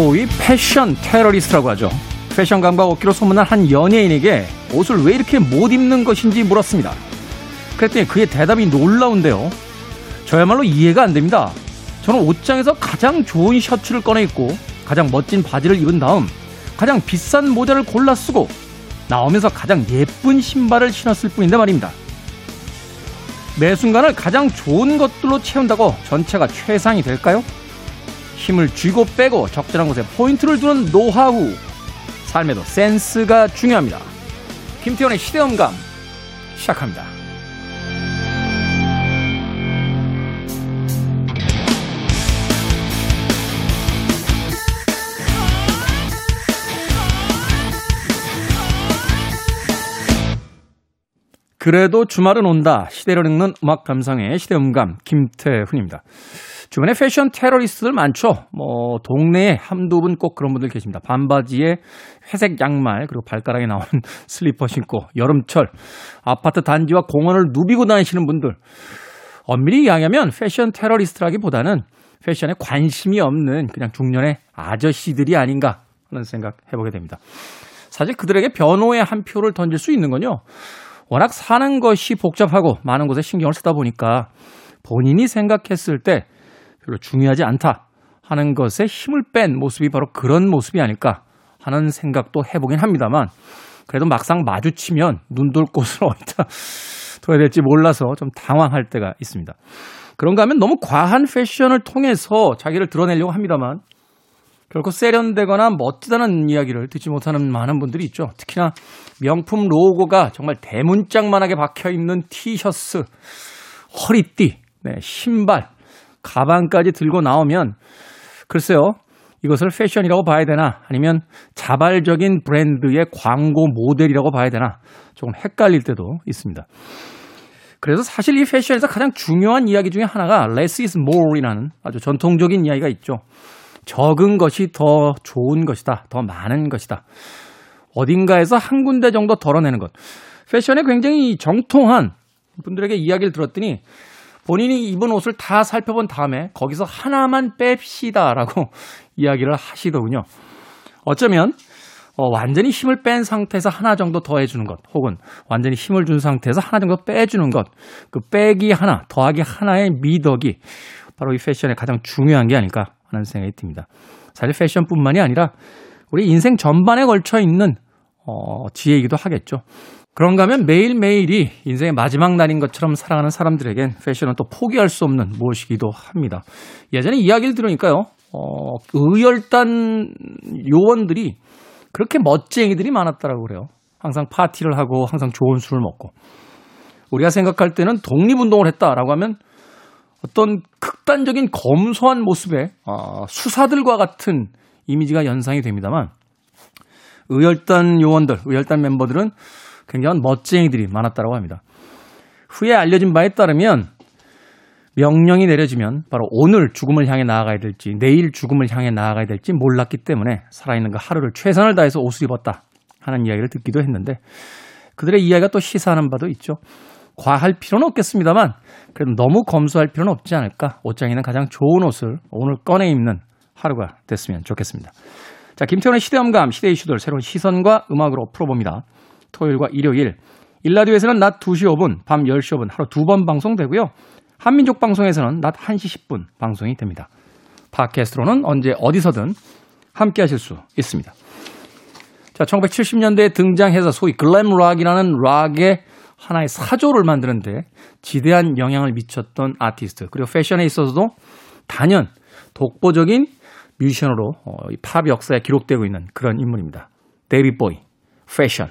소위 패션 테러리스트라고 하죠. 패션 감각 얻기로 소문난 한 연예인에게 옷을 왜 이렇게 못 입는 것인지 물었습니다. 그랬더니 그의 대답이 놀라운데요. 저야말로 이해가 안 됩니다. 저는 옷장에서 가장 좋은 셔츠를 꺼내 입고 가장 멋진 바지를 입은 다음 가장 비싼 모자를 골라 쓰고 나오면서 가장 예쁜 신발을 신었을 뿐인데 말입니다. 매 순간을 가장 좋은 것들로 채운다고 전체가 최상이 될까요? 힘을 쥐고 빼고 적절한 곳에 포인트를 두는 노하우. 삶에도 센스가 중요합니다. 김태현의 시대음감 시작합니다. 그래도 주말은 온다. 시대를 읽는 음악 감상의 시대음감 김태훈입니다. 주변에 패션 테러리스트들 많죠. 뭐 동네에 한두 분 꼭 그런 분들 계십니다. 반바지에 회색 양말 그리고 발가락에 나오는 슬리퍼 신고 여름철 아파트 단지와 공원을 누비고 다니시는 분들. 엄밀히 이야기하면 패션 테러리스트라기보다는 패션에 관심이 없는 그냥 중년의 아저씨들이 아닌가 하는 생각 해보게 됩니다. 사실 그들에게 변호의 한 표를 던질 수 있는 건요. 워낙 사는 것이 복잡하고 많은 곳에 신경을 쓰다 보니까 본인이 생각했을 때 별로 중요하지 않다 하는 것에 힘을 뺀 모습이 바로 그런 모습이 아닐까 하는 생각도 해보긴 합니다만 그래도 막상 마주치면 눈돌 곳을 어디다 둬야 될지 몰라서 좀 당황할 때가 있습니다. 그런가 하면 너무 과한 패션을 통해서 자기를 드러내려고 합니다만 결코 세련되거나 멋지다는 이야기를 듣지 못하는 많은 분들이 있죠. 특히나 명품 로고가 정말 대문짝만하게 박혀 있는 티셔츠, 허리띠, 네, 신발, 가방까지 들고 나오면 글쎄요. 이것을 패션이라고 봐야 되나 아니면 자발적인 브랜드의 광고 모델이라고 봐야 되나 조금 헷갈릴 때도 있습니다. 그래서 사실 이 패션에서 가장 중요한 이야기 중에 하나가 less is more이라는 아주 전통적인 이야기가 있죠. 적은 것이 더 좋은 것이다. 더 많은 것이다. 어딘가에서 한 군데 정도 덜어내는 것. 패션에 굉장히 정통한 분들에게 이야기를 들었더니 본인이 입은 옷을 다 살펴본 다음에 거기서 하나만 뺍시다라고 이야기를 하시더군요. 어쩌면 어, 완전히 힘을 뺀 상태에서 하나 정도 더 해주는 것, 혹은 완전히 힘을 준 상태에서 하나 정도 빼주는 것, 그 빼기 하나, 더하기 하나의 미덕이 바로 이 패션의 가장 중요한 게 아닐까 하는 생각이 듭니다. 사실 패션뿐만이 아니라 우리 인생 전반에 걸쳐 있는 어, 지혜이기도 하겠죠. 그런가 하면 매일매일이 인생의 마지막 날인 것처럼 살아가는 사람들에겐 패션은 또 포기할 수 없는 무엇이기도 합니다. 예전에 이야기를 들으니까요, 어, 의열단 요원들이 그렇게 멋쟁이들이 많았다라고 그래요. 항상 파티를 하고 항상 좋은 술을 먹고. 우리가 생각할 때는 독립운동을 했다라고 하면 어떤 극단적인 검소한 모습의 어, 수사들과 같은 이미지가 연상이 됩니다만 의열단 요원들, 의열단 멤버들은 굉장한 멋쟁이들이 많았다고 합니다. 후에 알려진 바에 따르면 명령이 내려지면 바로 오늘 죽음을 향해 나아가야 될지 내일 죽음을 향해 나아가야 될지 몰랐기 때문에 살아있는 그 하루를 최선을 다해서 옷을 입었다 하는 이야기를 듣기도 했는데 그들의 이야기가 또 시사하는 바도 있죠. 과할 필요는 없겠습니다만 그래도 너무 검소할 필요는 없지 않을까. 옷장에는 가장 좋은 옷을 오늘 꺼내 입는 하루가 됐으면 좋겠습니다. 자, 김태훈의 시대음감, 시대 이슈들 새로운 시선과 음악으로 풀어봅니다. 토요일과 일요일. 일라디오에서는 낮 2시 5분, 밤 10시 5분 하루 두 번 방송되고요. 한민족 방송에서는 낮 1시 10분 방송이 됩니다. 팟캐스트로는 언제 어디서든 함께 하실 수 있습니다. 자, 1970년대에 등장해서 소위 글램 락이라는 락의 하나의 사조를 만드는데 지대한 영향을 미쳤던 아티스트 그리고 패션에 있어서도 단연 독보적인 뮤지션으로 어, 팝 역사에 기록되고 있는 그런 인물입니다. 데이비 보이, 패션.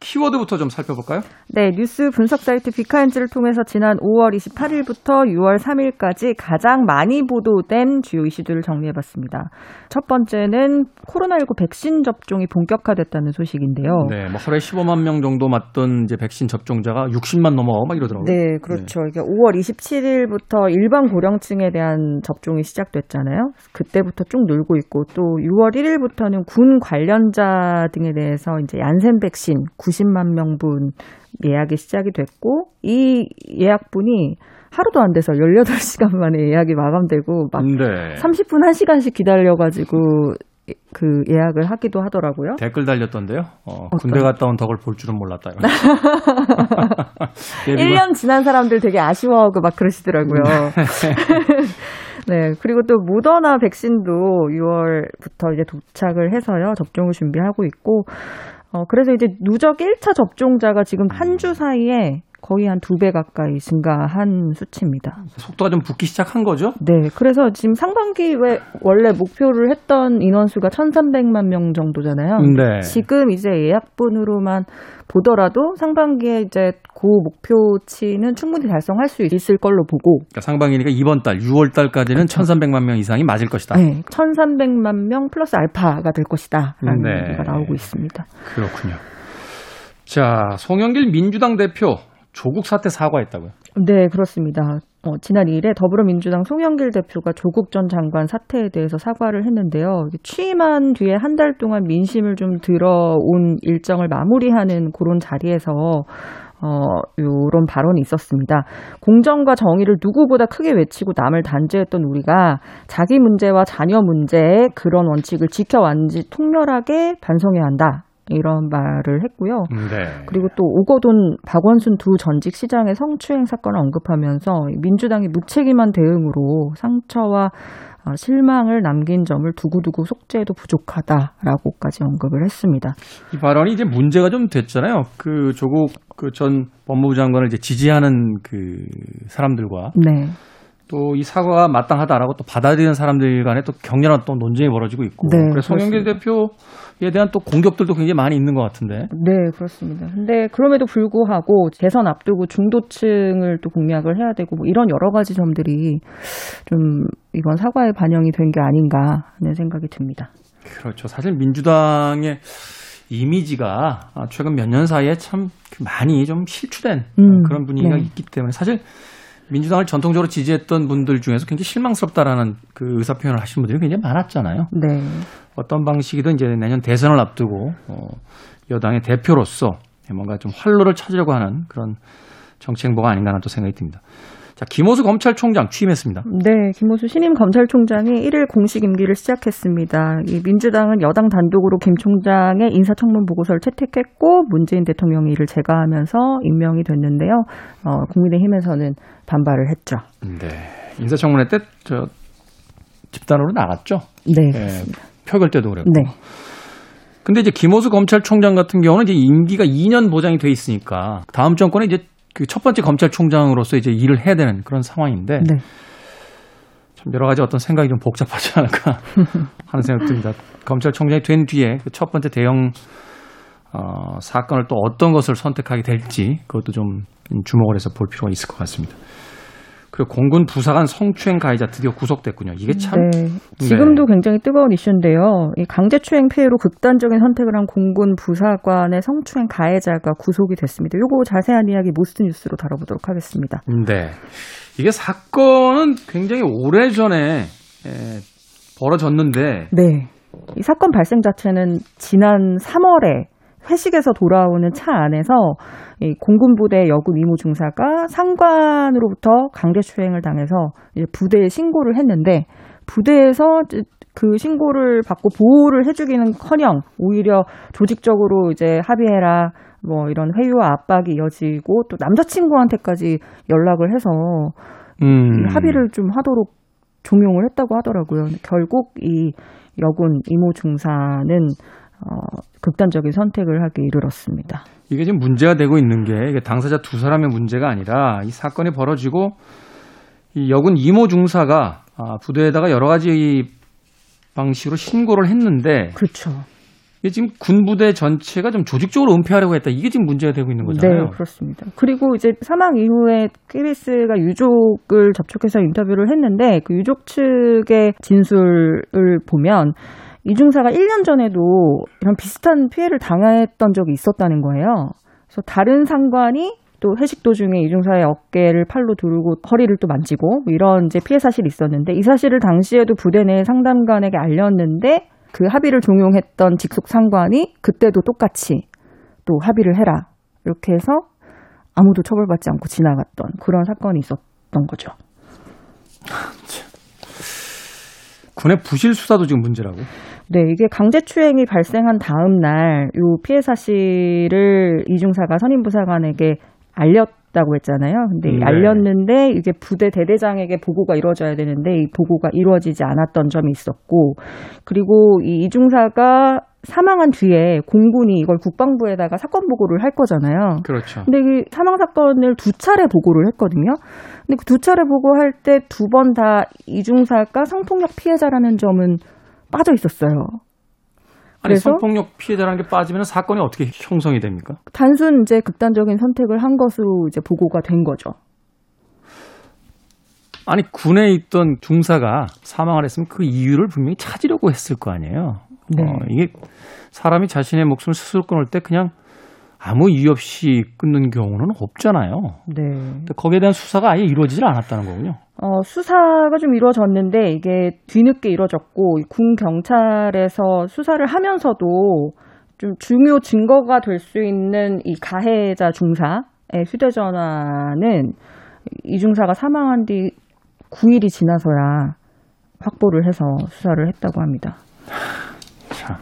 키워드부터 좀 살펴볼까요? 네, 뉴스 분석 사이트 빅카인즈를 통해서 지난 5월 28일부터 6월 3일까지 가장 많이 보도된 주요 이슈들을 정리해봤습니다. 첫 번째는 코로나19 백신 접종이 본격화됐다는 소식인데요. 네, 뭐 하루에 15만 명 정도 맞던 이제 백신 접종자가 60만 넘어 막 이러더라고요. 네, 그렇죠. 이게 5월 27일부터 일반 고령층에 대한 접종이 시작됐잖아요. 그때부터 쭉 늘고 있고 또 6월 1일부터는 군 관련자 등에 대해서 이제 얀센 백신 90만 명분 예약이 시작이 됐고 이 예약분이 하루도 안 돼서 18시간 만에 예약이 마감되고 막 네. 30분 1시간씩 기다려 가지고 그 예약을 하기도 하더라고요. 댓글 달렸던데요. 어? 군대 갔다 온 덕을 볼 줄은 몰랐다. 이거. 예, 1년 지난 사람들 되게 아쉬워하고 막 그러시더라고요. 네. 그리고 또 모더나 백신도 6월부터 이제 도착을 해서요. 접종을 준비하고 있고, 어, 그래서 이제 누적 1차 접종자가 지금 한 주 사이에 거의 한 두 배 가까이 증가한 수치입니다. 속도가 좀 붙기 시작한 거죠? 네. 그래서 지금 상반기에 원래 목표를 했던 인원수가 1,300만 명 정도잖아요. 네. 지금 이제 예약분으로만 보더라도 상반기에 이제 그 목표치는 충분히 달성할 수 있을 걸로 보고 그러니까 상반기니까 이번 달 6월 달까지는 1,300만 명 이상이 맞을 것이다. 네, 1,300만 명 플러스 알파가 될 것이다라는 네. 얘기가 나오고 있습니다. 그렇군요. 자, 송영길 민주당 대표 조국 사태 사과했다고요. 네, 그렇습니다. 어, 지난 2일에 더불어민주당 송영길 대표가 조국 전 장관 사태에 대해서 사과를 했는데요. 취임한 뒤에 한 달 동안 민심을 좀 들어온 일정을 마무리하는 그런 자리에서 어, 요런 발언이 있었습니다. 공정과 정의를 누구보다 크게 외치고 남을 단죄했던 우리가 자기 문제와 자녀 문제에 그런 원칙을 지켜왔는지 통렬하게 반성해야 한다. 이런 말을 했고요. 네. 그리고 또 오거돈 박원순 두 전직 시장의 성추행 사건을 언급하면서 민주당이 무책임한 대응으로 상처와 어, 실망을 남긴 점을 두고두고 속죄해도 부족하다라고까지 언급을 했습니다. 이 발언이 이제 문제가 좀 됐잖아요. 그 조국 그 전 법무부 장관을 이제 지지하는 그 사람들과 네. 또이 사과가 마땅하다라고 또 받아들이는 사람들 간에 또 격렬한 또 논쟁이 벌어지고 있고. 네, 그래서 송영길 대표 에 대한 또 공격들도 굉장히 많이 있는 것 같은데. 네, 그렇습니다. 근데 그럼에도 불구하고 대선 앞두고 중도층을 또 공략을 해야 되고 뭐 이런 여러 가지 점들이 좀 이번 사과에 반영이 된 게 아닌가 하는 생각이 듭니다. 그렇죠. 사실 민주당의 이미지가 아, 최근 몇 년 사이에 참 많이 좀 실추된 음, 그런 분위기가 네. 있기 때문에 사실 민주당을 전통적으로 지지했던 분들 중에서 굉장히 실망스럽다라는 그 의사 표현을 하신 분들이 굉장히 많았잖아요. 네. 어떤 방식이든 이제 내년 대선을 앞두고 어, 여당의 대표로서 뭔가 좀 활로를 찾으려고 하는 그런 정치 행보가 아닌가 하는 또 생각이 듭니다. 자, 김호수 검찰총장 취임했습니다. 네, 김호수 신임 검찰총장이 1일 공식 임기를 시작했습니다. 이 민주당은 여당 단독으로 김 총장의 인사청문 보고서를 채택했고 문재인 대통령이 이를 제거하면서 임명이 됐는데요. 어, 국민의힘에서는 반발을 했죠. 네. 인사청문회 때 저 집단으로 나갔죠. 네, 예, 그렇습니다. 표결 때도 그랬고. 네, 근데 이제 김호수 검찰총장 같은 경우는 이제 임기가 2년 보장이 돼 있으니까 다음 정권에 이제 그 첫 번째 검찰총장으로서 이제 일을 해야 되는 그런 상황인데 네. 참 여러 가지 어떤 생각이 좀 복잡하지 않을까 하는 생각이 듭니다. 검찰총장이 된 뒤에 그 첫 번째 대형 어, 사건을 또 어떤 것을 선택하게 될지 그것도 좀 주목을 해서 볼 필요가 있을 것 같습니다. 그리고 공군 부사관 성추행 가해자 드디어 구속됐군요. 이게 참 네. 지금도 굉장히 뜨거운 이슈인데요. 이 강제추행 피해로 극단적인 선택을 한 공군 부사관의 성추행 가해자가 구속이 됐습니다. 요거 자세한 이야기 모스트 뉴스로 다뤄보도록 하겠습니다. 네. 이게 사건은 굉장히 오래 전에 벌어졌는데 네. 이 사건 발생 자체는 지난 3월에 회식에서 돌아오는 차 안에서 이 공군부대 여군 이모 중사가 상관으로부터 강제 추행을 당해서 이제 부대에 신고를 했는데 부대에서 이제 그 신고를 받고 보호를 해주기는커녕 오히려 조직적으로 이제 합의해라 뭐 이런 회유와 압박이 이어지고 또 남자친구한테까지 연락을 해서 음. 합의를 좀 하도록 종용을 했다고 하더라고요. 결국 이 여군 이모 중사는 어, 극단적인 선택을 하기 이르렀습니다. 이게 지금 문제가 되고 있는 게 당사자 두 사람의 문제가 아니라 이 사건이 벌어지고 이 여군 이모 중사가 아, 부대에다가 여러 가지 방식으로 신고를 했는데 그렇죠. 이게 지금 군부대 전체가 좀 조직적으로 은폐하려고 했다. 이게 지금 문제가 되고 있는 거잖아요. 네, 그렇습니다. 그리고 이제 사망 이후에 KBS가 유족을 접촉해서 인터뷰를 했는데 그 유족 측의 진술을 보면 이중사가 1년 전에도 이런 비슷한 피해를 당했던 적이 있었다는 거예요. 그래서 다른 상관이 또 회식 도중에 이중사의 어깨를 팔로 두르고 허리를 또 만지고 뭐 이런 이제 피해 사실이 있었는데 이 사실을 당시에도 부대 내 상담관에게 알렸는데 그 합의를 종용했던 직속 상관이 그때도 똑같이 또 합의를 해라 이렇게 해서 아무도 처벌받지 않고 지나갔던 그런 사건이 있었던 거죠. 군의 부실 수사도 지금 문제라고. 네, 이게 강제추행이 발생한 다음 날, 요 피해 사실을 이중사가 선임부사관에게 알렸다고 했잖아요. 근데 네. 알렸는데 이게 부대 대대장에게 보고가 이루어져야 되는데 이 보고가 이루어지지 않았던 점이 있었고, 그리고 이 이중사가 사망한 뒤에 공군이 이걸 국방부에다가 사건 보고를 할 거잖아요. 그렇죠. 근데 이 사망 사건을 두 차례 보고를 했거든요. 근데 그 두 차례 보고할 때 두 번 다 이중사가 성폭력 피해자라는 점은 빠져 있었어요. 아니? 성폭력 피해자라는 게 빠지면 사건이 어떻게 형성이 됩니까? 단순 이제 극단적인 선택을 한 것으로 이제 보고가 된 거죠. 아니 군에 있던 중사가 사망을 했으면 그 이유를 분명히 찾으려고 했을 거 아니에요. 네. 어, 이게 사람이 자신의 목숨을 스스로 끊을 때 그냥 아무 이유 없이 끊는 경우는 없잖아요. 네. 근데 거기에 대한 수사가 아예 이루어지질 않았다는 거군요. 어, 수사가 좀 이루어졌는데 이게 뒤늦게 이루어졌고 이군 경찰에서 수사를 하면서도 좀 중요 증거가 될 수 있는 이 가해자 중사의 휴대전화는 이 중사가 사망한 뒤 9일이 지나서야 확보를 해서 수사를 했다고 합니다. 참.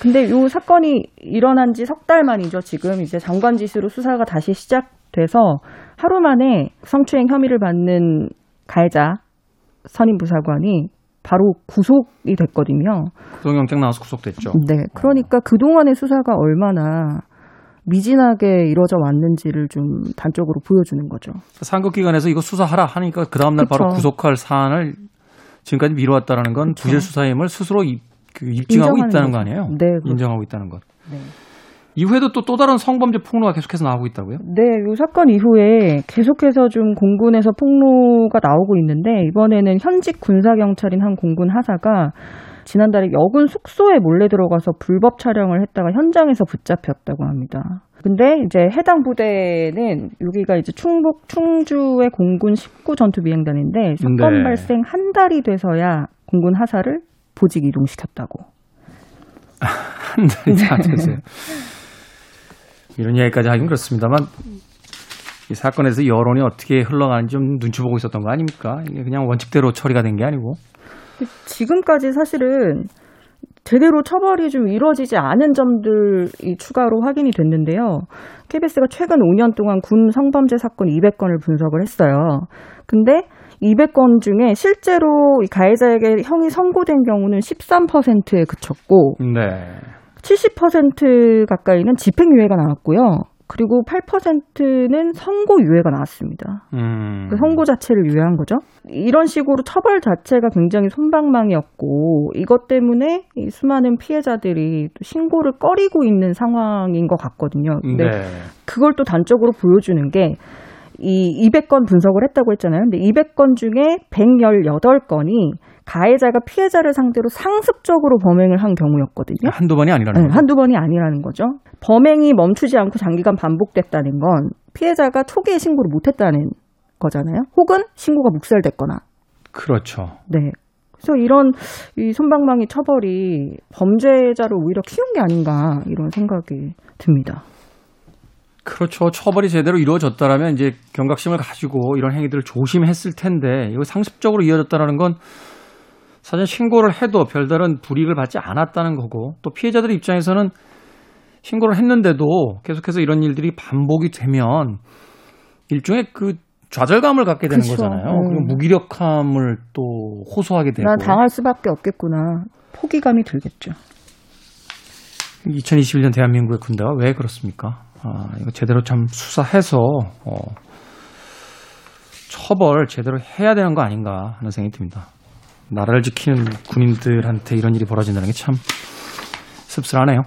근데 요 사건이 일어난 지 석 달 만이죠. 지금 이제 장관 지시로 수사가 다시 시작돼서 하루 만에 성추행 혐의를 받는 가해자 선임 부사관이 바로 구속이 됐거든요. 구속영장 나와서 구속됐죠. 네. 그러니까 그동안의 수사가 얼마나 미진하게 이루어져 왔는지를 좀 단적으로 보여주는 거죠. 상급 기관에서 이거 수사하라 하니까 그 다음날 바로. 구속할 사안을 지금까지 미뤄왔다는 건 그쵸. 부실 수사임을 스스로 입, 그 입증하고 있다는 거죠. 거 아니에요? 네, 그렇죠. 인정하고 있다는 것. 네. 이후에도 또 또 다른 성범죄 폭로가 계속해서 나오고 있다고요? 네, 이 사건 이후에 계속해서 좀 공군에서 폭로가 나오고 있는데 이번에는 현직 군사 경찰인 한 공군 하사가 지난달에 여군 숙소에 몰래 들어가서 불법 촬영을 했다가 현장에서 붙잡혔다고 합니다. 근데 이제 해당 부대는 여기가 이제 충북 충주의 공군 19 전투 비행단인데 사건 네. 발생 한 달이 돼서야 공군 하사를 보직 이동시켰다고. 한 달이 다 됐어요. 이런 이야기까지 하긴 그렇습니다만 이 사건에서 여론이 어떻게 흘러가는지 좀 눈치 보고 있었던 거 아닙니까? 이게 그냥 원칙대로 처리가 된 게 아니고. 지금까지 사실은 제대로 처벌이 좀 이루어지지 않은 점들이 추가로 확인이 됐는데요. KBS가 최근 5년 동안 군 성범죄 사건 200건을 분석을 했어요. 근데 200건 중에 실제로 이 가해자에게 형이 선고된 경우는 13%에 그쳤고 네. 70% 가까이는 집행유예가 나왔고요. 그리고 8%는 선고 유예가 나왔습니다. 음. 그 선고 자체를 유예한 거죠. 이런 식으로 처벌 자체가 굉장히 손방망이였고 이것 때문에 이 수많은 피해자들이 또 신고를 꺼리고 있는 상황인 것 같거든요. 근데 네. 그걸 또 단적으로 보여주는 게 이 200건 분석을 했다고 했잖아요. 근데 200건 중에 118건이 가해자가 피해자를 상대로 상습적으로 범행을 한 경우였거든요. 한두 번이 아니라는 네, 거죠. 한두 번이 아니라는 거죠. 범행이 멈추지 않고 장기간 반복됐다는 건 피해자가 초기에 신고를 못했다는 거잖아요. 혹은 신고가 묵살됐거나. 그렇죠. 네. 그래서 이런 이 손방망이 처벌이 범죄자를 오히려 키운 게 아닌가 이런 생각이 듭니다. 그렇죠. 처벌이 제대로 이루어졌다라면 이제 경각심을 가지고 이런 행위들을 조심했을 텐데 이거 상습적으로 이어졌다라는 건 사실 신고를 해도 별다른 불이익을 받지 않았다는 거고 또 피해자들 입장에서는 신고를 했는데도 계속해서 이런 일들이 반복이 되면 일종의 그 좌절감을 갖게 되는 그쵸. 거잖아요. 음. 그리고 무기력함을 또 호소하게 되고 난 당할 수밖에 없겠구나. 포기감이 들겠죠. 2021년 대한민국의 군대가 왜 그렇습니까? 아, 이거 제대로 참 수사해서 어, 처벌 제대로 해야 되는 거 아닌가 하는 생각이 듭니다. 나라를 지키는 군인들한테 이런 일이 벌어진다는 게 참 씁쓸하네요.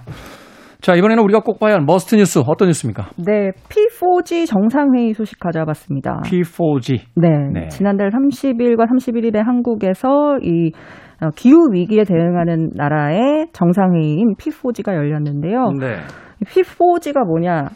자, 이번에는 우리가 꼭 봐야 할 머스트 뉴스 어떤 뉴스입니까? 네, P4G 정상회의 소식 가져와봤습니다. P4G. 네, 네. 지난달 30일과 31일에 한국에서 이 어, 기후 위기에 대응하는 나라의 정상회의인 P4G가 열렸는데요. 네. 이 P4G가 뭐냐?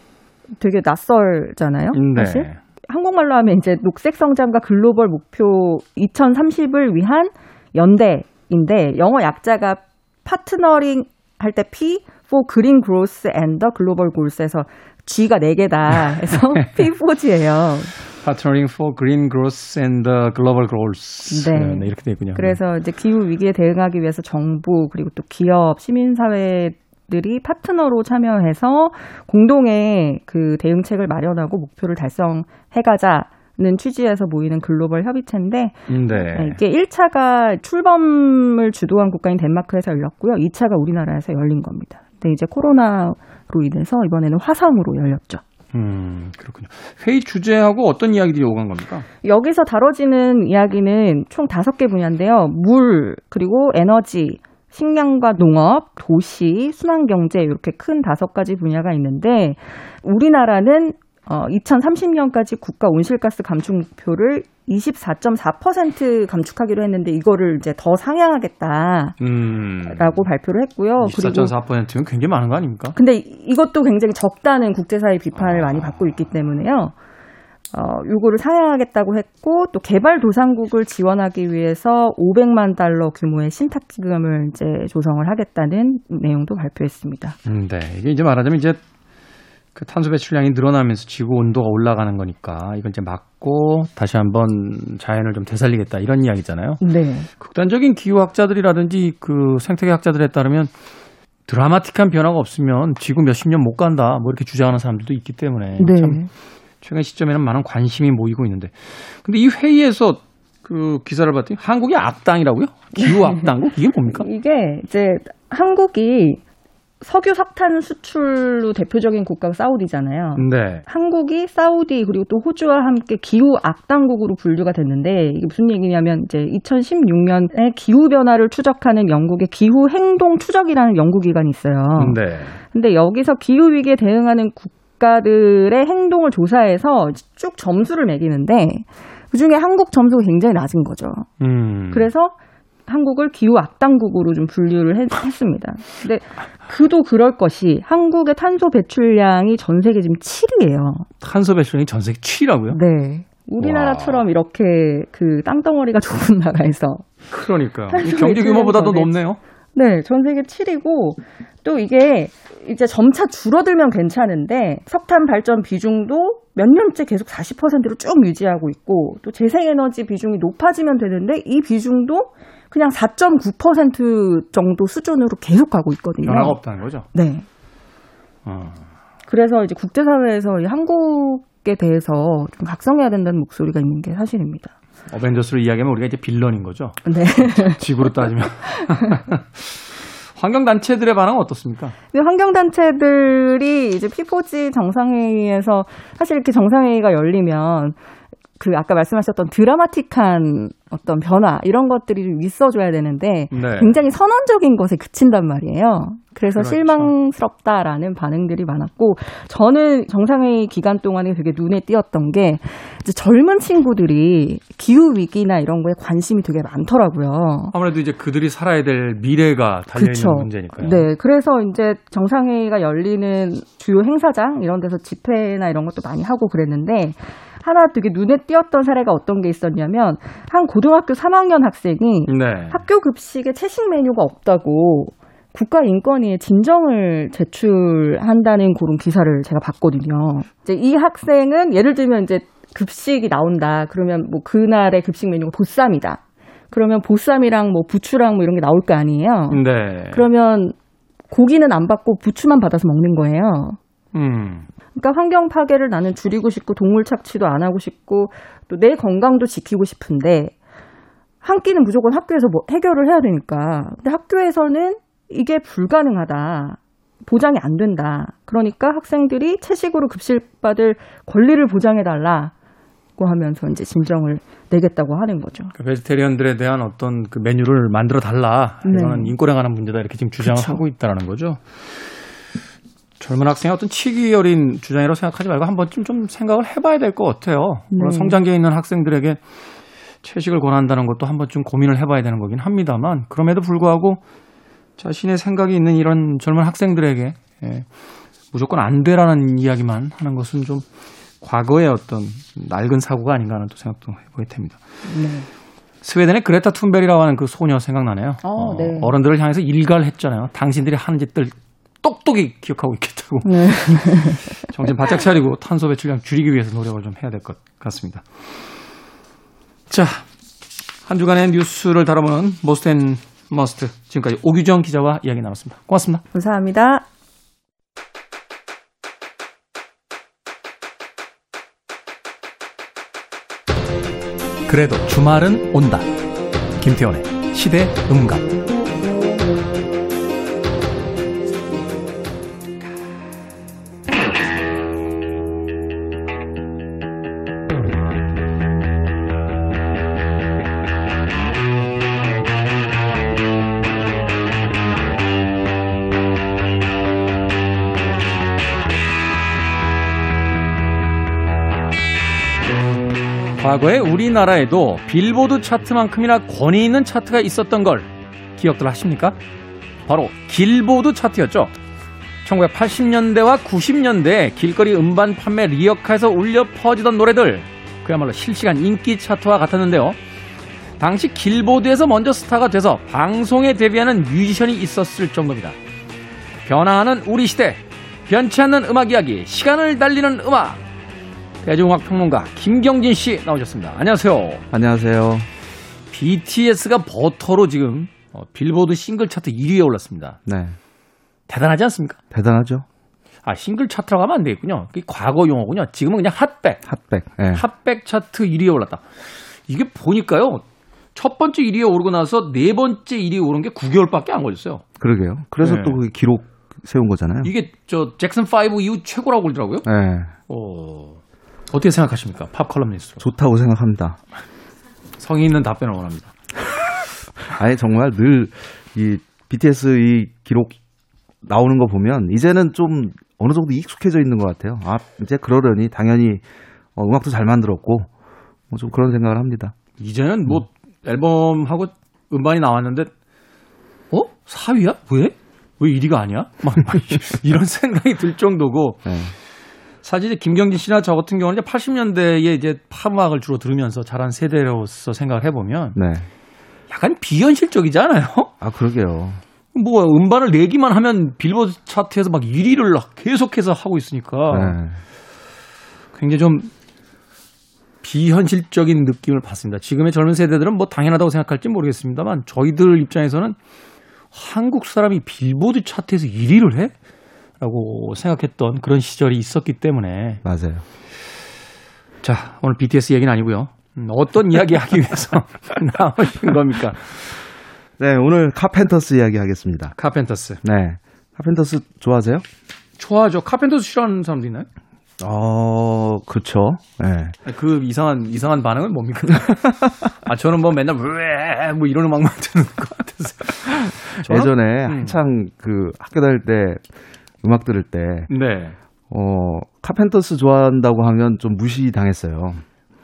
되게 낯설잖아요. 네. 사실 한국말로 하면 이제 녹색 성장과 글로벌 목표 2030을 위한 연대인데 영어 약자가 파트너링 할 때 P for Green Growth and the Global Goals에서 G가 4개다. 해서 P4G예요. Partnering for Green Growth and the Global Goals. 네. 네, 이렇게 되군요. 그래서 이제 기후 위기에 대응하기 위해서 정부 그리고 또 기업, 시민 사회 들이 파트너로 참여해서 공동의 그 대응책을 마련하고 목표를 달성해가자 는 취지에서 모이는 글로벌 협의체인데 네. 네, 이게 1차가 출범을 주도한 국가인 덴마크에서 열렸고요. 2차가 우리나라에서 열린 겁니다. 근데 이제 코로나로 인해서 이번에는 화상으로 열렸죠. 음, 그렇군요. 회의 주제하고 어떤 이야기들이 오간 겁니까? 여기서 다뤄지는 이야기는 총 다섯 개 분야인데요. 물, 그리고 에너지, 식량과 농업, 도시, 순환경제 이렇게 큰 다섯 가지 분야가 있는데 우리나라는 어, 2030년까지 국가 온실가스 감축 목표를 24.4% 감축하기로 했는데 이거를 이제 더 상향하겠다라고 음. 발표를 했고요. 그리고 24.4%면 굉장히 많은 거 아닙니까? 근데 이것도 굉장히 적다는 국제사회 비판을 많이 받고 있기 때문에요. 어, 요거를 상향하겠다고 했고 또 개발 도상국을 지원하기 위해서 500만 달러 규모의 신탁 기금을 이제 조성을 하겠다는 내용도 발표했습니다. 음, 네. 이게 이제 말하자면 이제 그 탄소 배출량이 늘어나면서 지구 온도가 올라가는 거니까 이걸 이제 막고 다시 한번 자연을 좀 되살리겠다 이런 이야기잖아요. 네. 극단적인 기후학자들이라든지 그 생태계학자들에 따르면 드라마틱한 변화가 없으면 지구 몇십 년 못 간다 뭐 이렇게 주장하는 사람들도 있기 때문에 네. 참 최근 시점에는 많은 관심이 모이고 있는데 근데 이 회의에서 그 기사를 봤더니 한국이 악당이라고요? 기후 악당국 이게 뭡니까? 이게 이제 한국이 석유 석탄 수출로 대표적인 국가가 사우디잖아요. 네. 한국이 사우디 그리고 또 호주와 함께 기후 악당국으로 분류가 됐는데 이게 무슨 얘기냐면 이제 2016년에 기후 변화를 추적하는 영국의 기후 행동 추적이라는 연구 기관이 있어요. 네. 근데 여기서 기후 위기에 대응하는 국가들의 행동을 조사해서 쭉 점수를 매기는데 그중에 한국 점수가 굉장히 낮은 거죠. 음. 그래서 한국을 기후 악당국으로 좀 분류를 했, 습니다 근데 그도 그럴 것이 한국의 탄소 배출량이 전 세계 지금 7위예요. 탄소 배출량이 전 세계 7위라고요? 네. 우리나라처럼 이렇게 그 땅덩어리가 좁은 나라에서 그러니까요. 탄소 경제 규모보다도 높네요. 네, 전 세계 7위고 또 이게 이제 점차 줄어들면 괜찮은데 석탄 발전 비중도 몇 년째 계속 40%로 쭉 유지하고 있고 또 재생에너지 비중이 높아지면 되는데 이 비중도 그냥 4.9% 정도 수준으로 계속 가고 있거든요. 변화가 없다는 거죠. 네. 어. 그래서 이제 국제사회에서 이 한국에 대해서 좀 각성해야 된다는 목소리가 있는 게 사실입니다. 어벤져스로 이야기하면 우리가 이제 빌런인 거죠. 네. 지구로 따지면. 환경단체들의 반응은 어떻습니까? 근데 환경단체들이 이제 P4G 정상회의에서 사실 이렇게 정상회의가 열리면 그 아까 말씀하셨던 드라마틱한 어떤 변화 이런 것들이 좀 있어줘야 되는데 네. 굉장히 선언적인 것에 그친단 말이에요. 그래서 그렇죠. 실망스럽다라는 반응들이 많았고 저는 정상회의 기간 동안에 되게 눈에 띄었던 게 이제 젊은 친구들이 기후 위기나 이런 거에 관심이 되게 많더라고요. 아무래도 이제 그들이 살아야 될 미래가 달려 있는 그쵸. 문제니까요. 네, 그래서 이제 정상회의가 열리는 주요 행사장 이런 데서 집회나 이런 것도 많이 하고 그랬는데 하나 되게 눈에 띄었던 사례가 어떤 게 있었냐면 한 고등학교 3학년 학생이 네. 학교 급식에 채식 메뉴가 없다고 국가인권위에 진정을 제출한다는 그런 기사를 제가 봤거든요. 이제 이 학생은 예를 들면 이제 급식이 나온다. 그러면 뭐 그날의 급식 메뉴가 보쌈이다. 그러면 보쌈이랑 뭐 부추랑 뭐 이런 게 나올 거 아니에요. 네. 그러면 고기는 안 받고 부추만 받아서 먹는 거예요. 음. 그러니까 환경 파괴를 나는 줄이고 싶고 동물 착취도 안 하고 싶고 또 내 건강도 지키고 싶은데 한 끼는 무조건 학교에서 뭐 해결을 해야 되니까. 근데 학교에서는 이게 불가능하다. 보장이 안 된다. 그러니까 학생들이 채식으로 급식 받을 권리를 보장해 달라. 고 하면서 이제 진정을 내겠다고 하는 거죠. 그 베지테리언들에 대한 어떤 그 메뉴를 만들어 달라. 이거는 네. 인권에 관한 문제다 이렇게 지금 주장을 그쵸. 하고 있다라는 거죠. 젊은 학생의 어떤 치기 어린 주장이라고 생각하지 말고 한 번쯤 좀 생각을 해봐야 될 것 같아요. 물론 네. 성장기에 있는 학생들에게 채식을 권한다는 것도 한 번쯤 고민을 해봐야 되는 거긴 합니다만 그럼에도 불구하고 자신의 생각이 있는 이런 젊은 학생들에게 예, 무조건 안 되라는 이야기만 하는 것은 좀 과거의 어떤 낡은 사고가 아닌가 하는 또 생각도 해보게 됩니다. 네. 스웨덴의 그레타 툰베리라고 하는 그 소녀 생각나네요. 어, 네. 어른들을 향해서 일가를 했잖아요. 당신들이 하는 짓들 똑똑히 기억하고 있겠다고. 네. 정신 바짝 차리고 탄소 배출량 줄이기 위해서 노력을 좀 해야 될 것 같습니다. 자, 한 주간의 뉴스를 다뤄보는 and Must. 지금까지 오규정 기자와 이야기 나눴습니다. 고맙습니다. 감사합니다. 그래도 주말은 온다. 김태훈의 시대 음감. 과거에 우리나라에도 빌보드 차트만큼이나 권위 있는 차트가 있었던 걸 기억들 하십니까? 바로 길보드 차트였죠. 1980년대와 90년대 길거리 음반 판매 리어카에서 울려 퍼지던 노래들 그야말로 실시간 인기 차트와 같았는데요. 당시 길보드에서 먼저 스타가 돼서 방송에 데뷔하는 뮤지션이 있었을 정도입니다. 변화하는 우리 시대, 변치 않는 음악 이야기, 시간을 달리는 음악. 대중음악 평론가 김경진 씨 나오셨습니다. 안녕하세요. 안녕하세요. BTS가 버터로 지금 어, 빌보드 싱글 차트 1위에 올랐습니다. 네. 대단하지 않습니까? 대단하죠? 아 싱글 차트라고 하면 안 되겠군요. 그게 과거 용어군요. 지금은 그냥 핫백, 핫백. 예. 핫백 차트 1위에 올랐다. 이게 보니까요. 첫 번째 1위에 오르고 나서 네 번째 1위에 오른 게 9개월밖에 안 걸렸어요. 그러게요. 그래서 네. 또그 기록 세운 거잖아요. 이게 저 잭슨 5 이후 최고라고 그러더라고요. 예. 어, 어떻게 생각하십니까? 팝 컬럼니스트로. 좋다고 생각합니다. 성의 있는 답변을 원합니다. 아니 정말 늘 이 BTS 이 기록 나오는 거 보면 이제는 좀 어느 정도 익숙해져 있는 것 같아요. 아 이제 그러려니 당연히 어, 음악도 잘 만들었고 뭐 좀 그런 생각을 합니다. 이제는 뭐 앨범하고 음반이 나왔는데 어? 4위야? 왜? 왜 1위가 아니야? 막, 막 이런 생각이 들 정도고 예. 사실 이제 김경진 씨나 저 같은 경우는 이제 80년대에 이제 팝음악을 주로 들으면서 자란 세대로서 생각을 해보면 네. 약간 비현실적이지 않아요? 아 그러게요. 뭐 음반을 내기만 하면 빌보드 차트에서 막 1위를 계속해서 하고 있으니까 네. 굉장히 좀 비현실적인 느낌을 받습니다. 지금의 젊은 세대들은 뭐 당연하다고 생각할지 모르겠습니다만 저희들 입장에서는 한국 사람이 빌보드 차트에서 1위를 해? 라고 생각했던 그런 시절이 있었기 때문에 맞아요. 자 오늘 BTS 얘기는 아니고요. 음, 어떤 이야기 하기 위해서 나오신 겁니까? 네 오늘 카펜터스 이야기 하겠습니다. 카펜터스. 네. 카펜터스 좋아하세요? 좋아하죠. 카펜터스 싫어하는 사람도 있나요? 어, 그렇죠. 네. 그 이상한 이상한 반응은 뭡니까? 아 저는 뭐 맨날 왜 뭐 이런 음악만 듣는 것 같아서. 예전에 음. 한창 그 학교 다닐 때 음악 들을 때, 네. 어, 카펜터스 좋아한다고 하면 좀 무시당했어요.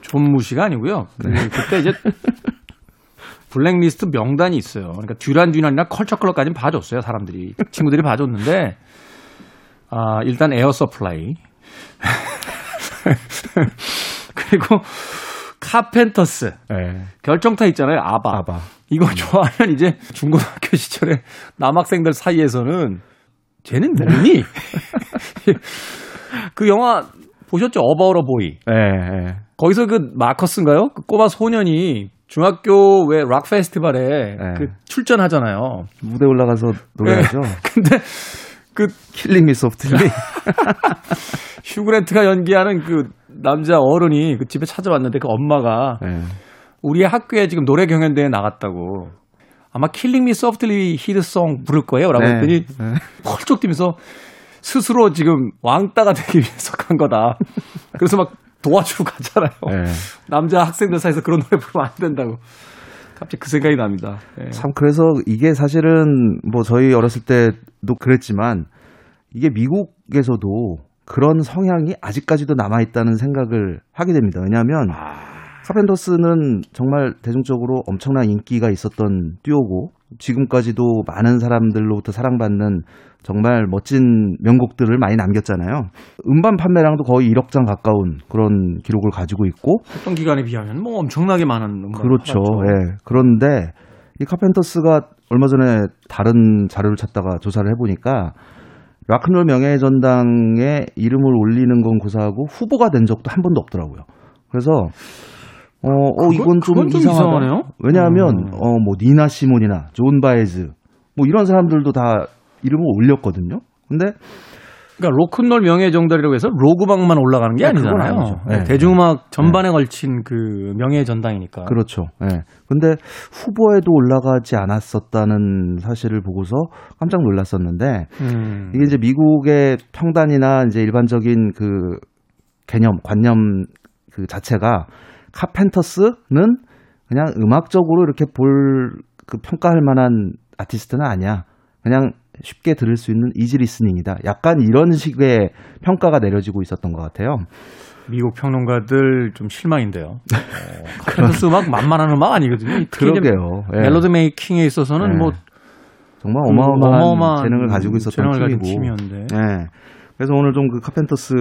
존무시가 아니고요. 그, 그때 이제 블랙리스트 명단이 있어요. 그러니까 듀란 듀란이나 컬처 클럽까지는 봐줬어요. 사람들이 친구들이 봐줬는데 아 일단 에어 서플라이 그리고 카펜터스 네. 결정타 있잖아요. 아바. 아바. 이거 좋아하는 이제 중고등학교 시절에 남학생들 사이에서는 쟤는 뭐니? 그 영화 보셨죠? About a Boy. 네, 네. 거기서 그 마커스인가요? 그 꼬마 소년이 중학교 왜 락 페스티벌에 네. 그 출전하잖아요. 무대 올라가서 노래하죠. 근데 그 Killing Me Softly. 휴그랜트가 연기하는 그 남자 어른이 그 집에 찾아왔는데 그 엄마가 네. 우리 학교에 지금 노래 경연대회 나갔다고. 아마 Killing Me Softly 히트송 부를 거예요. 라고 네. 했더니 네. 펄쩍 뛰면서 스스로 지금 왕따가 되기 위해서 간 거다. 그래서 막 도와주러 가잖아요. 예. 남자 학생들 사이에서 그런 노래 부르면 안 된다고. 갑자기 그 생각이 납니다. 예. 참 그래서 이게 사실은 뭐 저희 어렸을 때도 그랬지만 이게 미국에서도 그런 성향이 아직까지도 남아 있다는 생각을 하게 됩니다. 왜냐하면 카펜터스는 정말 대중적으로 엄청난 인기가 있었던 듀오고 지금까지도 많은 사람들로부터 사랑받는 정말 멋진 명곡들을 많이 남겼잖아요. 음반 판매량도 거의 1억 장 가까운 그런 기록을 가지고 있고 어떤 기간에 비하면 뭐 엄청나게 많은 음반을 그렇죠. 예. 그런데 이 카펜터스가 얼마 전에 다른 자료를 찾다가 조사를 해보니까 락큰롤 명예전당에 이름을 올리는 건 고사하고 후보가 된 적도 한 번도 없더라고요. 그래서 어, 어 그건- 이건 좀 좀. 이상하네요. 왜냐하면 음. 어뭐 니나 시몬이나 존 바에즈 뭐 이런 사람들도 다 이름을 올렸거든요. 근데 그러니까 로큰롤 명예전당이라고 해서 로큰롤만 올라가는 게 네, 아니잖아요. 네, 네. 대중음악 전반에 걸친 그 명예 전당이니까. 그렇죠. 예. 근데 후보에도 올라가지 않았었다는 사실을 보고서 깜짝 놀랐었는데 음. 이게 이제 미국의 평단이나 이제 일반적인 그 개념, 관념 그 자체가 카펜터스는 그냥 음악적으로 이렇게 볼 그 평가할 만한 아티스트는 아니야. 그냥 쉽게 들을 수 있는 이지 리스닝이다. 약간 이런 식의 평가가 내려지고 있었던 것 같아요. 미국 평론가들 좀 실망인데요. 어, 카펜터스 음악 만만한 음악 아니거든요. 그러게요. 예. 멜로디 making에 있어서는 예. 뭐 정말 그 어마어마한, 어마어마한 재능을 가지고 있었던 재능을 팀이고. 팀이었는데. 예. 그래서 오늘 좀 그 카펜터스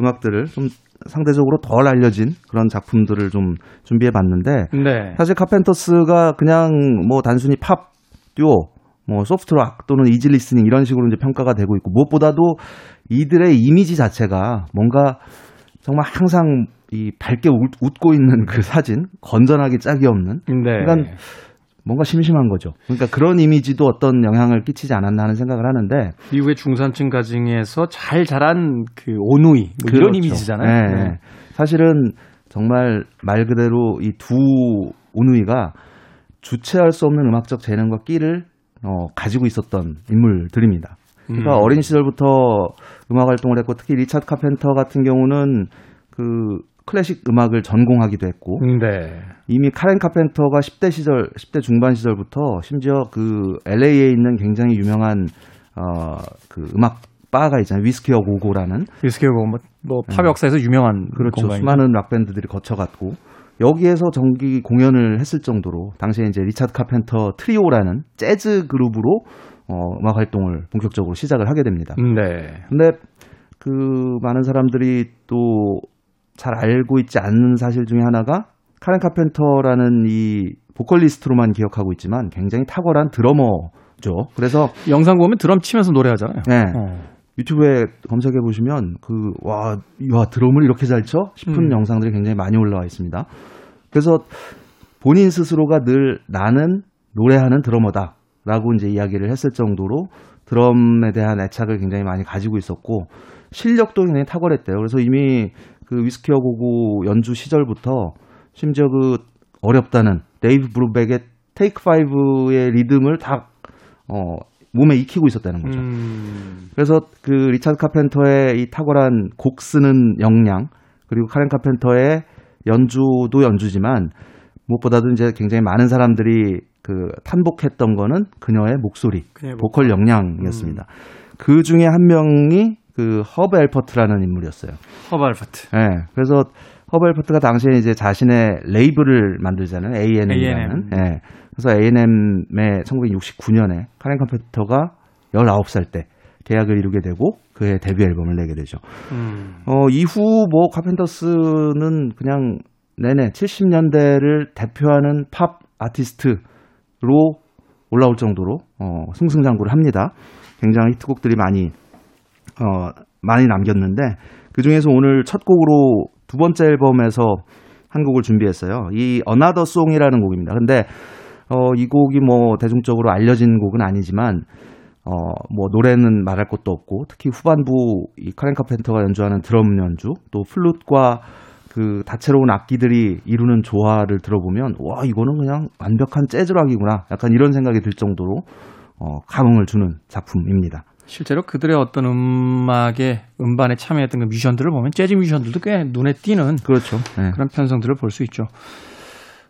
음악들을 좀 상대적으로 덜 알려진 그런 작품들을 좀 준비해 봤는데 네. 사실 카펜터스가 그냥 뭐 단순히 팝, 듀오, 뭐 soft rock 또는 easy listening 이런 식으로 이제 평가가 되고 있고 무엇보다도 이들의 이미지 자체가 뭔가 정말 항상 이 밝게 웃, 웃고 있는 그 사진 건전하게 짝이 없는 네. 그러니까 뭔가 심심한 거죠. 그러니까 그런 이미지도 어떤 영향을 끼치지 않았나 하는 생각을 하는데 미국의 중산층 가정에서 잘 자란 그 오누이 뭐 이런 그렇죠. 이미지잖아요. 네, 네. 네. 사실은 정말 말 그대로 이 두 오누이가 주체할 수 없는 음악적 재능과 끼를 어, 가지고 있었던 인물들입니다. 그러니까 음. 어린 시절부터 음악 활동을 했고 특히 리차드 카펜터 같은 경우는 그 클래식 음악을 전공하기도 했고 네. 이미 카렌 카펜터가 10대 시절, 10대 중반 시절부터 심지어 그 LA에 있는 굉장히 유명한 어, 그 음악 바가 있잖아요. Whisky a Go Go라는 위스키고 뭐, 뭐팝 역사에서 유명한 네. 그렇죠. 공간이죠. 수많은 락 밴드들이 거쳐갔고 여기에서 정기 공연을 했을 정도로 당시에 이제 리차드 카펜터 트리오라는 재즈 그룹으로 어, 음악 활동을 본격적으로 시작을 하게 됩니다. 네. 근데 그 많은 사람들이 또 잘 알고 있지 않는 사실 중에 하나가 카렌 카펜터라는 이 보컬리스트로만 기억하고 있지만 굉장히 탁월한 드러머죠. 그래서 영상 보면 드럼 치면서 노래하잖아요. 네. 어. 유튜브에 검색해 보시면 그 와, 야 드럼을 이렇게 잘 쳐? 싶은 음. 영상들이 굉장히 많이 올라와 있습니다. 그래서 본인 스스로가 늘 나는 노래하는 드러머다라고 이제 이야기를 했을 정도로 드럼에 대한 애착을 굉장히 많이 가지고 있었고 실력도 굉장히 탁월했대요. 그래서 이미 그 Whisky a Go Go 연주 시절부터 심지어 그 어렵다는 데이브 브루벡의 Take Five의 리듬을 다 어, 몸에 익히고 있었다는 거죠. 음. 그래서 그 리차드 카펜터의 이 탁월한 곡 쓰는 역량 그리고 카렌 카펜터의 연주도 연주지만 무엇보다도 이제 굉장히 많은 사람들이 그 탄복했던 거는 그녀의 목소리, 그녀의 보컬 역량이었습니다. 그 중에 한 명이 그 허브 엘퍼트라는 인물이었어요. 허브 알퍼트. 예. 그래서 허브 엘퍼트가 당시에 이제 자신의 레이블을 만들잖아요. A&M이라는. A&M. 예. 그래서 A&M의 1969년에 카렌 카펜터가 19살 때 계약을 이루게 되고 그의 데뷔 앨범을 내게 되죠. 음. 어, 이후 뭐 카펜터스는 그냥 내내 70년대를 대표하는 팝 아티스트로 올라올 정도로 어, 승승장구를 합니다. 굉장히 히트곡들이 많이 어, 많이 남겼는데 그 중에서 오늘 첫 곡으로 두 번째 앨범에서 한 곡을 준비했어요. 이 Another Song이라는 곡입니다. 근데 어, 이 곡이 뭐 대중적으로 알려진 곡은 아니지만 어, 뭐 노래는 말할 것도 없고 특히 후반부 이 카렌 카펜터가 연주하는 드럼 연주 또 플룻과 그 다채로운 악기들이 이루는 조화를 들어보면 와 이거는 그냥 완벽한 재즈락이구나 약간 이런 생각이 들 정도로 어, 감흥을 주는 작품입니다. 실제로 그들의 어떤 음악의 음반에 참여했던 그 뮤지션들을 보면 재즈 뮤지션들도 꽤 눈에 띄는 그렇죠. 네. 그런 편성들을 볼 수 있죠.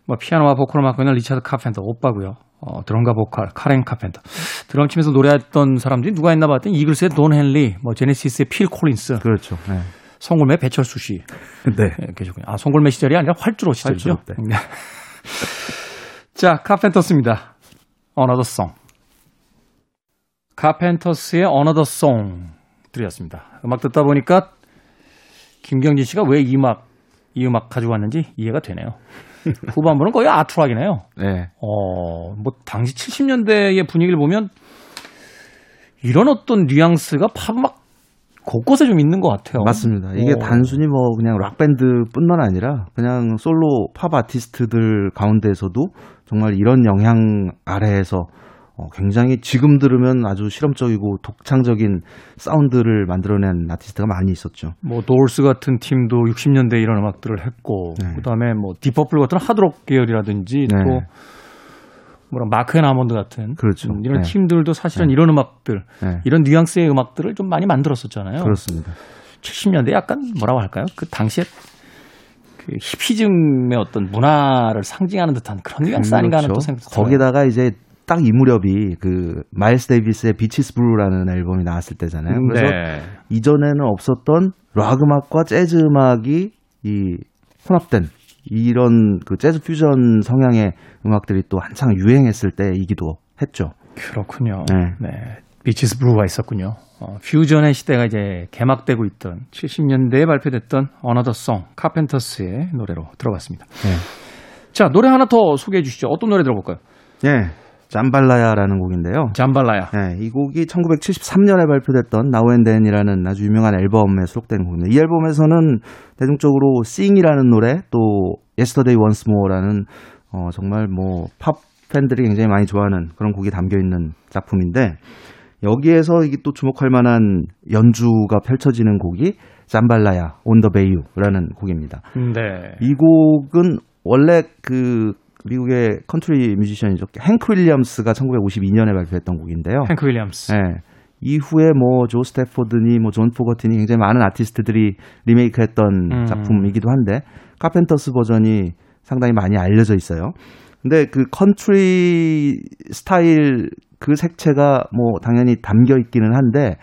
뭐 피아노와 보컬을 맡고 있는 리차드 카펜터 오빠고요. 어, 드럼과 보컬 카렌 카펜터. 드럼 치면서 노래했던 사람들이 누가 있나 봤더니 이글스의 돈 헨리, 뭐 제네시스의 필 콜린스, 그렇죠. 네. 송골매 배철수 씨 네. 예, 계셨군요. 아 송골매 시절이 아니라 활주로 시절이죠. 활주로 때. 네. 자 카펜터스입니다. Another Song. 카펜터스의 Another Song 들으셨습니다. 음악 듣다 보니까 김경진 씨가 왜 이 음악 이 음악 가지고 왔는지 이해가 되네요. 후반부는 거의 아트락이네요. 네. 어, 뭐 당시 70년대의 분위기를 보면 이런 어떤 뉘앙스가 팝막 곳곳에 좀 있는 것 같아요. 맞습니다. 이게 어. 단순히 뭐 그냥 락 밴드뿐만 아니라 그냥 솔로 팝 아티스트들 가운데에서도 정말 이런 영향 아래에서 어, 굉장히 지금 들으면 아주 실험적이고 독창적인 사운드를 만들어낸 아티스트가 많이 있었죠. 뭐 도어스 같은 팀도 60년대 이런 음악들을 했고 네. 그다음에 뭐 딥 퍼플 같은 하드록 계열이라든지 네. 또 뭐라 마크 앤 아몬드 같은 그렇죠. 음, 이런 네. 팀들도 사실은 이런 음악들 네. 이런 뉘앙스의 음악들을 좀 많이 만들었었잖아요. 그렇습니다. 70년대 약간 뭐라고 할까요? 그 당시에 그 히피즘의 어떤 문화를 상징하는 듯한 그런 뉘앙스 아닌가 하는 또 생각도 들어요. 그렇죠. 거기다가 이제 딱 이 무렵이 그 마일스 데이비스의 Bitches Brew라는 앨범이 나왔을 때잖아요. 그래서 네. 이전에는 없었던 락 음악과 재즈 음악이 이 혼합된 이런 그 재즈 퓨전 성향의 음악들이 또 한창 유행했을 때이기도 했죠. 그렇군요. 네. 네. Bitches Brew가 있었군요. 어, 퓨전의 시대가 이제 개막되고 있던 70년대에 발표됐던 Song, 카펜터스의 노래로 들어봤습니다. 네. 자, 노래 하나 더 소개해 주시죠. 어떤 노래 들어볼까요? 예. 잠발라야라는 곡인데요. 잠발라야. 네, 이 곡이 1973년에 발표됐던 Then이라는 아주 유명한 앨범에 수록된 곡입니다. 이 앨범에서는 대중적으로 Sing이라는 노래 또 Yesterday Once More라는 어, 정말 뭐 팝 팬들이 굉장히 많이 좋아하는 그런 곡이 담겨 있는 작품인데 여기에서 이게 또 주목할 만한 연주가 펼쳐지는 곡이 잠발라야 On the Bayou라는 곡입니다. 네. 이 곡은 원래 그 미국의 컨트리 뮤지션이죠. 행크 윌리엄스가 1952년에 발표했던 곡인데요. 행크 윌리엄스. 예. 이후에 뭐 조 스태포드니 뭐 존 포거티니 굉장히 많은 아티스트들이 리메이크했던 음. 작품이기도 한데 카펜터스 버전이 상당히 많이 알려져 있어요. 근데 그 컨트리 스타일 그 색채가 뭐 당연히 담겨 있기는 한데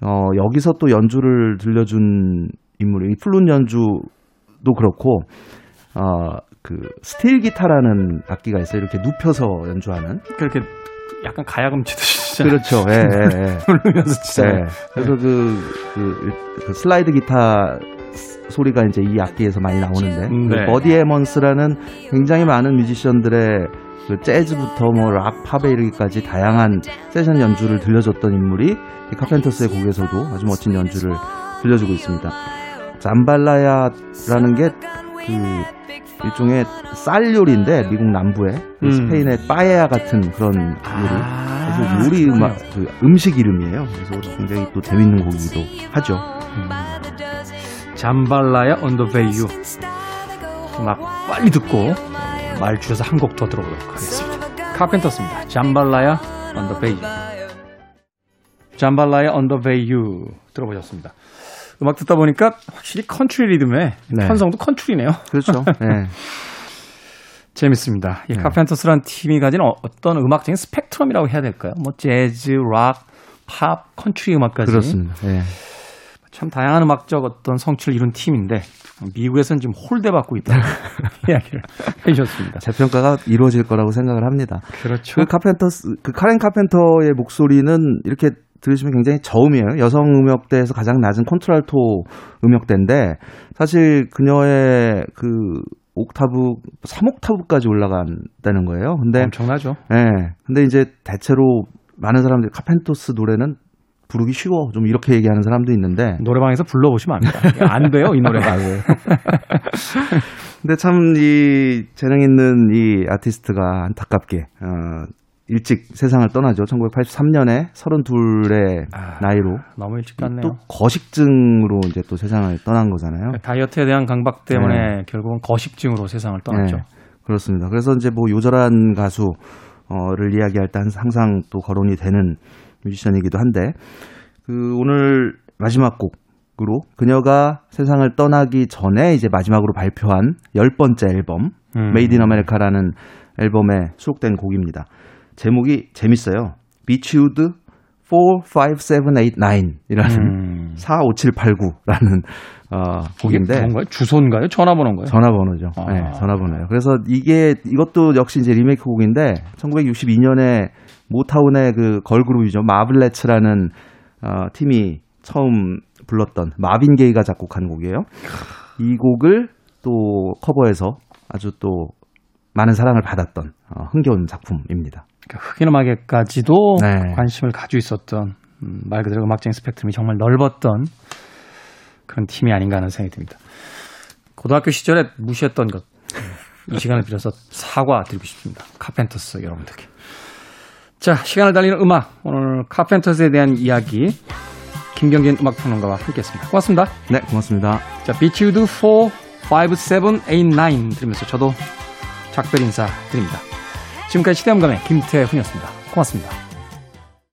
어 여기서 또 연주를 들려준 인물이 이 플룻 연주도 그렇고 어 그 스틸 기타라는 악기가 있어요. 이렇게 눕혀서 연주하는. 그렇게 약간 가야금 치듯이 그렇죠. 예, 예, 예. 부르면서 치잖아요. 네. 그래서 그, 그, 그 슬라이드 기타 소리가 이제 이 악기에서 많이 나오는데 음, 그 네. 버디 에먼스라는 굉장히 많은 뮤지션들의 그 재즈부터 뭐 락, 팝에 이르기까지 다양한 세션 연주를 들려줬던 인물이 이 카펜터스의 곡에서도 아주 멋진 연주를 들려주고 있습니다. 잠발라야라는 게그 일종의 쌀 요리인데 미국 남부의 그 음. 스페인의 빠에야 같은 그런 요리. 아, 그래서 요리 음악, 그 음식 이름이에요. 그래서 굉장히 또 재밌는 곡이기도 하죠. 잠발라야 On the Bayou. 음악 빨리 듣고 어, 말 줄여서 한 곡 더 들어보도록 하겠습니다. 카펜터스입니다. 잠발라야 Bayou. Jambalaya Bayou 들어보셨습니다. 음악 듣다 보니까 확실히 컨트리 리듬의 네. 편성도 컨트리네요. 그렇죠. 네. 재밌습니다. 이 네. 카펜터스라는 팀이 가진 어- 어떤 음악적인 스펙트럼이라고 해야 될까요? 뭐 재즈, 락, 팝, 컨트리 음악까지 그렇습니다. 네. 참 다양한 음악적 어떤 성취를 이룬 팀인데 미국에서는 지금 홀대받고 있다는 이야기를 해주셨습니다. 재평가가 이루어질 거라고 생각을 합니다. 그렇죠. 그 카펜터스, 그 카렌 카펜터의 목소리는 이렇게 들으시면 굉장히 저음이에요. 여성 음역대에서 가장 낮은 콘트랄토 음역대인데 사실 그녀의 그 옥타브 3옥타브까지 올라간다는 거예요. 근데 엄청나죠. 예. 근데 이제 대체로 많은 사람들이 카펜터스 노래는 부르기 쉬워. 좀 이렇게 얘기하는 사람도 있는데 노래방에서 불러보시면 압니다. 안 돼요, 이 노래가. 근데 참 이 재능 있는 이 아티스트가 안타깝게 어 일찍 세상을 떠나죠. 1983년에 32의 아, 나이로 너무 일찍 갔네요. 또 거식증으로 이제 또 세상을 떠난 거잖아요. 다이어트에 대한 강박 때문에 결국은 거식증으로 세상을 떠났죠. 네, 그렇습니다. 그래서 이제 뭐 요절한 가수를 이야기할 때 항상 또 거론이 되는 뮤지션이기도 한데 그 오늘 마지막 곡으로 그녀가 세상을 떠나기 전에 이제 마지막으로 발표한 열 번째 앨범 음. Made in America라는 앨범에 수록된 곡입니다. 제목이 재밌어요. Beechwood 45789이라는 음. 45789라는 어, 곡인데 뭔가요? 주소인가요? 전화번호인가요? 전화번호죠. 아. 네, 전화번호예요. 그래서 이게 이것도 역시 이제 리메이크 곡인데 1962년에 모타운의 그 걸그룹이죠. 마블레츠라는 어, 팀이 처음 불렀던 마빈 게이가 작곡한 곡이에요. 이 곡을 또 커버해서 아주 또 많은 사랑을 받았던 어, 흥겨운 작품입니다. 그러니까 흑인 음악에까지도 네. 관심을 가지고 있었던 음, 말 그대로 음악적인 스펙트럼이 정말 넓었던 그런 팀이 아닌가 하는 생각이 듭니다. 고등학교 시절에 무시했던 것. 이 시간을 빌어서 사과 드리고 싶습니다. 카펜터스 여러분들께. 자, 시간을 달리는 음악. 오늘 카펜터스에 대한 이야기. 김경진 음악평론가와 함께 했습니다. 고맙습니다. 네, 고맙습니다. 자, 비치우드 45789 들으면서 저도 작별 인사 드립니다. 지금까지 시대음감의 김태훈이었습니다. 고맙습니다.